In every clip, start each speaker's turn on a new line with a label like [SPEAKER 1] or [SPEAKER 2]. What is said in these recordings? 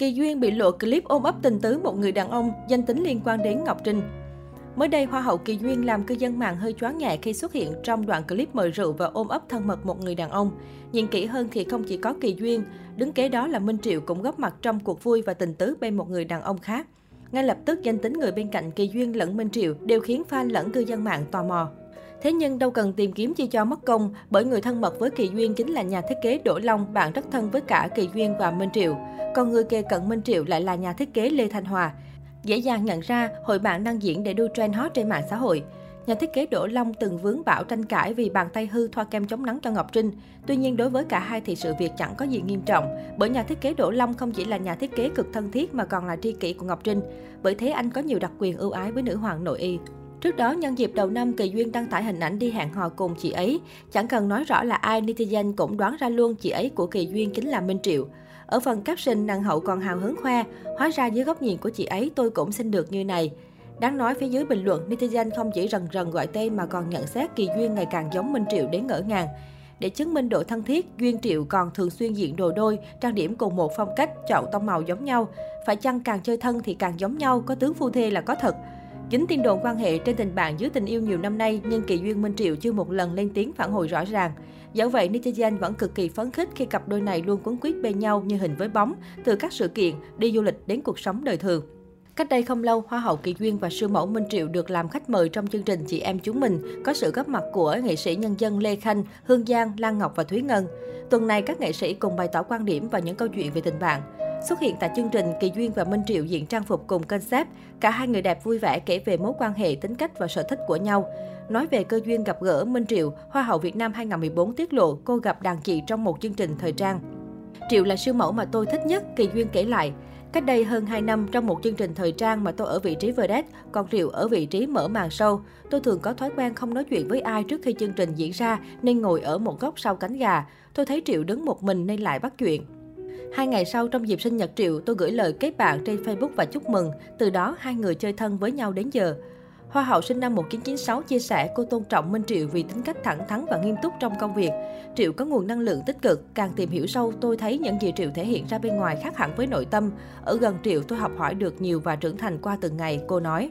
[SPEAKER 1] Kỳ Duyên bị lộ clip ôm ấp tình tứ một người đàn ông, danh tính liên quan đến Ngọc Trinh. Mới đây, Hoa hậu Kỳ Duyên làm cư dân mạng hơi choáng ngại khi xuất hiện trong đoạn clip mời rượu và ôm ấp thân mật một người đàn ông. Nhìn kỹ hơn thì không chỉ có Kỳ Duyên, đứng kế đó là Minh Triệu cũng góp mặt trong cuộc vui và tình tứ bên một người đàn ông khác. Ngay lập tức, danh tính người bên cạnh Kỳ Duyên lẫn Minh Triệu đều khiến fan lẫn cư dân mạng tò mò. Thế nhưng đâu cần tìm kiếm chi cho mất công, bởi người thân mật với Kỳ Duyên chính là nhà thiết kế Đỗ Long, bạn rất thân với cả Kỳ Duyên và Minh Triệu. Còn người kề cận Minh Triệu lại là nhà thiết kế Lê Thanh Hòa. Dễ dàng nhận ra, hội bạn đang diễn để đua trend hot trên mạng xã hội. Nhà thiết kế Đỗ Long từng vướng bão tranh cãi vì bàn tay hư thoa kem chống nắng cho Ngọc Trinh. Tuy nhiên đối với cả hai thì sự việc chẳng có gì nghiêm trọng, bởi nhà thiết kế Đỗ Long không chỉ là nhà thiết kế cực thân thiết mà còn là tri kỷ của Ngọc Trinh. Bởi thế anh có nhiều đặc quyền ưu ái với nữ hoàng nội y. Trước đó, nhân dịp đầu năm, Kỳ Duyên đăng tải hình ảnh đi hẹn hò cùng chị ấy. Chẳng cần nói rõ là ai, netizen cũng đoán ra luôn chị ấy của Kỳ Duyên chính là Minh Triệu. Ở phần caption, nàng hậu còn hào hứng khoe, hóa ra dưới góc nhìn của chị ấy tôi cũng xin được như này. Đáng nói phía dưới bình luận, netizen không chỉ rần rần gọi tên mà còn nhận xét Kỳ Duyên ngày càng giống Minh Triệu đến ngỡ ngàng. Để chứng minh độ thân thiết, Duyên Triệu còn thường xuyên diện đồ đôi, trang điểm cùng một phong cách, chọn tông màu giống nhau. Phải chăng càng chơi thân thì càng giống nhau, có tướng phu thê là có thật dính tin đồn quan hệ trên tình bạn dưới tình yêu nhiều năm nay, nhưng Kỳ Duyên Minh Triệu chưa một lần lên tiếng phản hồi rõ ràng. Dẫu vậy, netizen vẫn cực kỳ phấn khích khi cặp đôi này luôn quấn quýt bên nhau như hình với bóng, từ các sự kiện, đi du lịch đến cuộc sống đời thường. Cách đây không lâu, Hoa hậu Kỳ Duyên và sư mẫu Minh Triệu được làm khách mời trong chương trình Chị Em Chúng Mình, có sự góp mặt của nghệ sĩ nhân dân Lê Khanh, Hương Giang, Lan Ngọc và Thúy Ngân. Tuần này, các nghệ sĩ cùng bày tỏ quan điểm và những câu chuyện về tình bạn. Xuất hiện tại chương trình, Kỳ Duyên và Minh Triệu diện trang phục cùng concept. Cả hai người đẹp vui vẻ kể về mối quan hệ, tính cách và sở thích của nhau. Nói về cơ duyên gặp gỡ Minh Triệu, Hoa hậu Việt Nam 2014 tiết lộ cô gặp đàn chị trong một chương trình thời trang. Triệu là siêu mẫu mà tôi thích nhất, Kỳ Duyên kể lại. Cách đây hơn 2 năm, trong một chương trình thời trang mà tôi ở vị trí vedette, còn Triệu ở vị trí mở màn sâu. Tôi thường có thói quen không nói chuyện với ai trước khi chương trình diễn ra, nên ngồi ở một góc sau cánh gà. Tôi thấy Triệu đứng một mình nên lại bắt chuyện. Hai ngày sau, trong dịp sinh nhật Triệu, tôi gửi lời kết bạn trên Facebook và chúc mừng. Từ đó, hai người chơi thân với nhau đến giờ. Hoa hậu sinh năm 1996 chia sẻ cô tôn trọng Minh Triệu vì tính cách thẳng thắn và nghiêm túc trong công việc. Triệu có nguồn năng lượng tích cực, càng tìm hiểu sâu tôi thấy những gì Triệu thể hiện ra bên ngoài khác hẳn với nội tâm. Ở gần Triệu tôi học hỏi được nhiều và trưởng thành qua từng ngày, cô nói.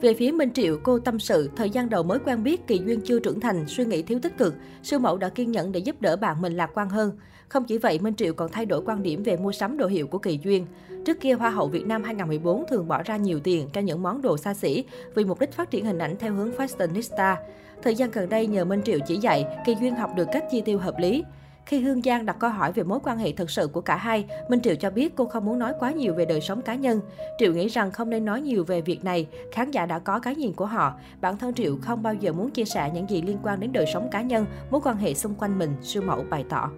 [SPEAKER 1] Về phía Minh Triệu, cô tâm sự, thời gian đầu mới quen biết Kỳ Duyên chưa trưởng thành, suy nghĩ thiếu tích cực. Sư mẫu đã kiên nhẫn để giúp đỡ bạn mình lạc quan hơn. Không chỉ vậy, Minh Triệu còn thay đổi quan điểm về mua sắm đồ hiệu của Kỳ Duyên. Trước kia, Hoa hậu Việt Nam 2014 thường bỏ ra nhiều tiền cho những món đồ xa xỉ vì mục đích phát triển hình ảnh theo hướng fashionista. Thời gian gần đây, nhờ Minh Triệu chỉ dạy, Kỳ Duyên học được cách chi tiêu hợp lý. Khi Hương Giang đặt câu hỏi về mối quan hệ thực sự của cả hai, Minh Triệu cho biết cô không muốn nói quá nhiều về đời sống cá nhân. Triệu nghĩ rằng không nên nói nhiều về việc này, khán giả đã có cái nhìn của họ. Bản thân Triệu không bao giờ muốn chia sẻ những gì liên quan đến đời sống cá nhân, mối quan hệ xung quanh mình, sư mẫu bày tỏ.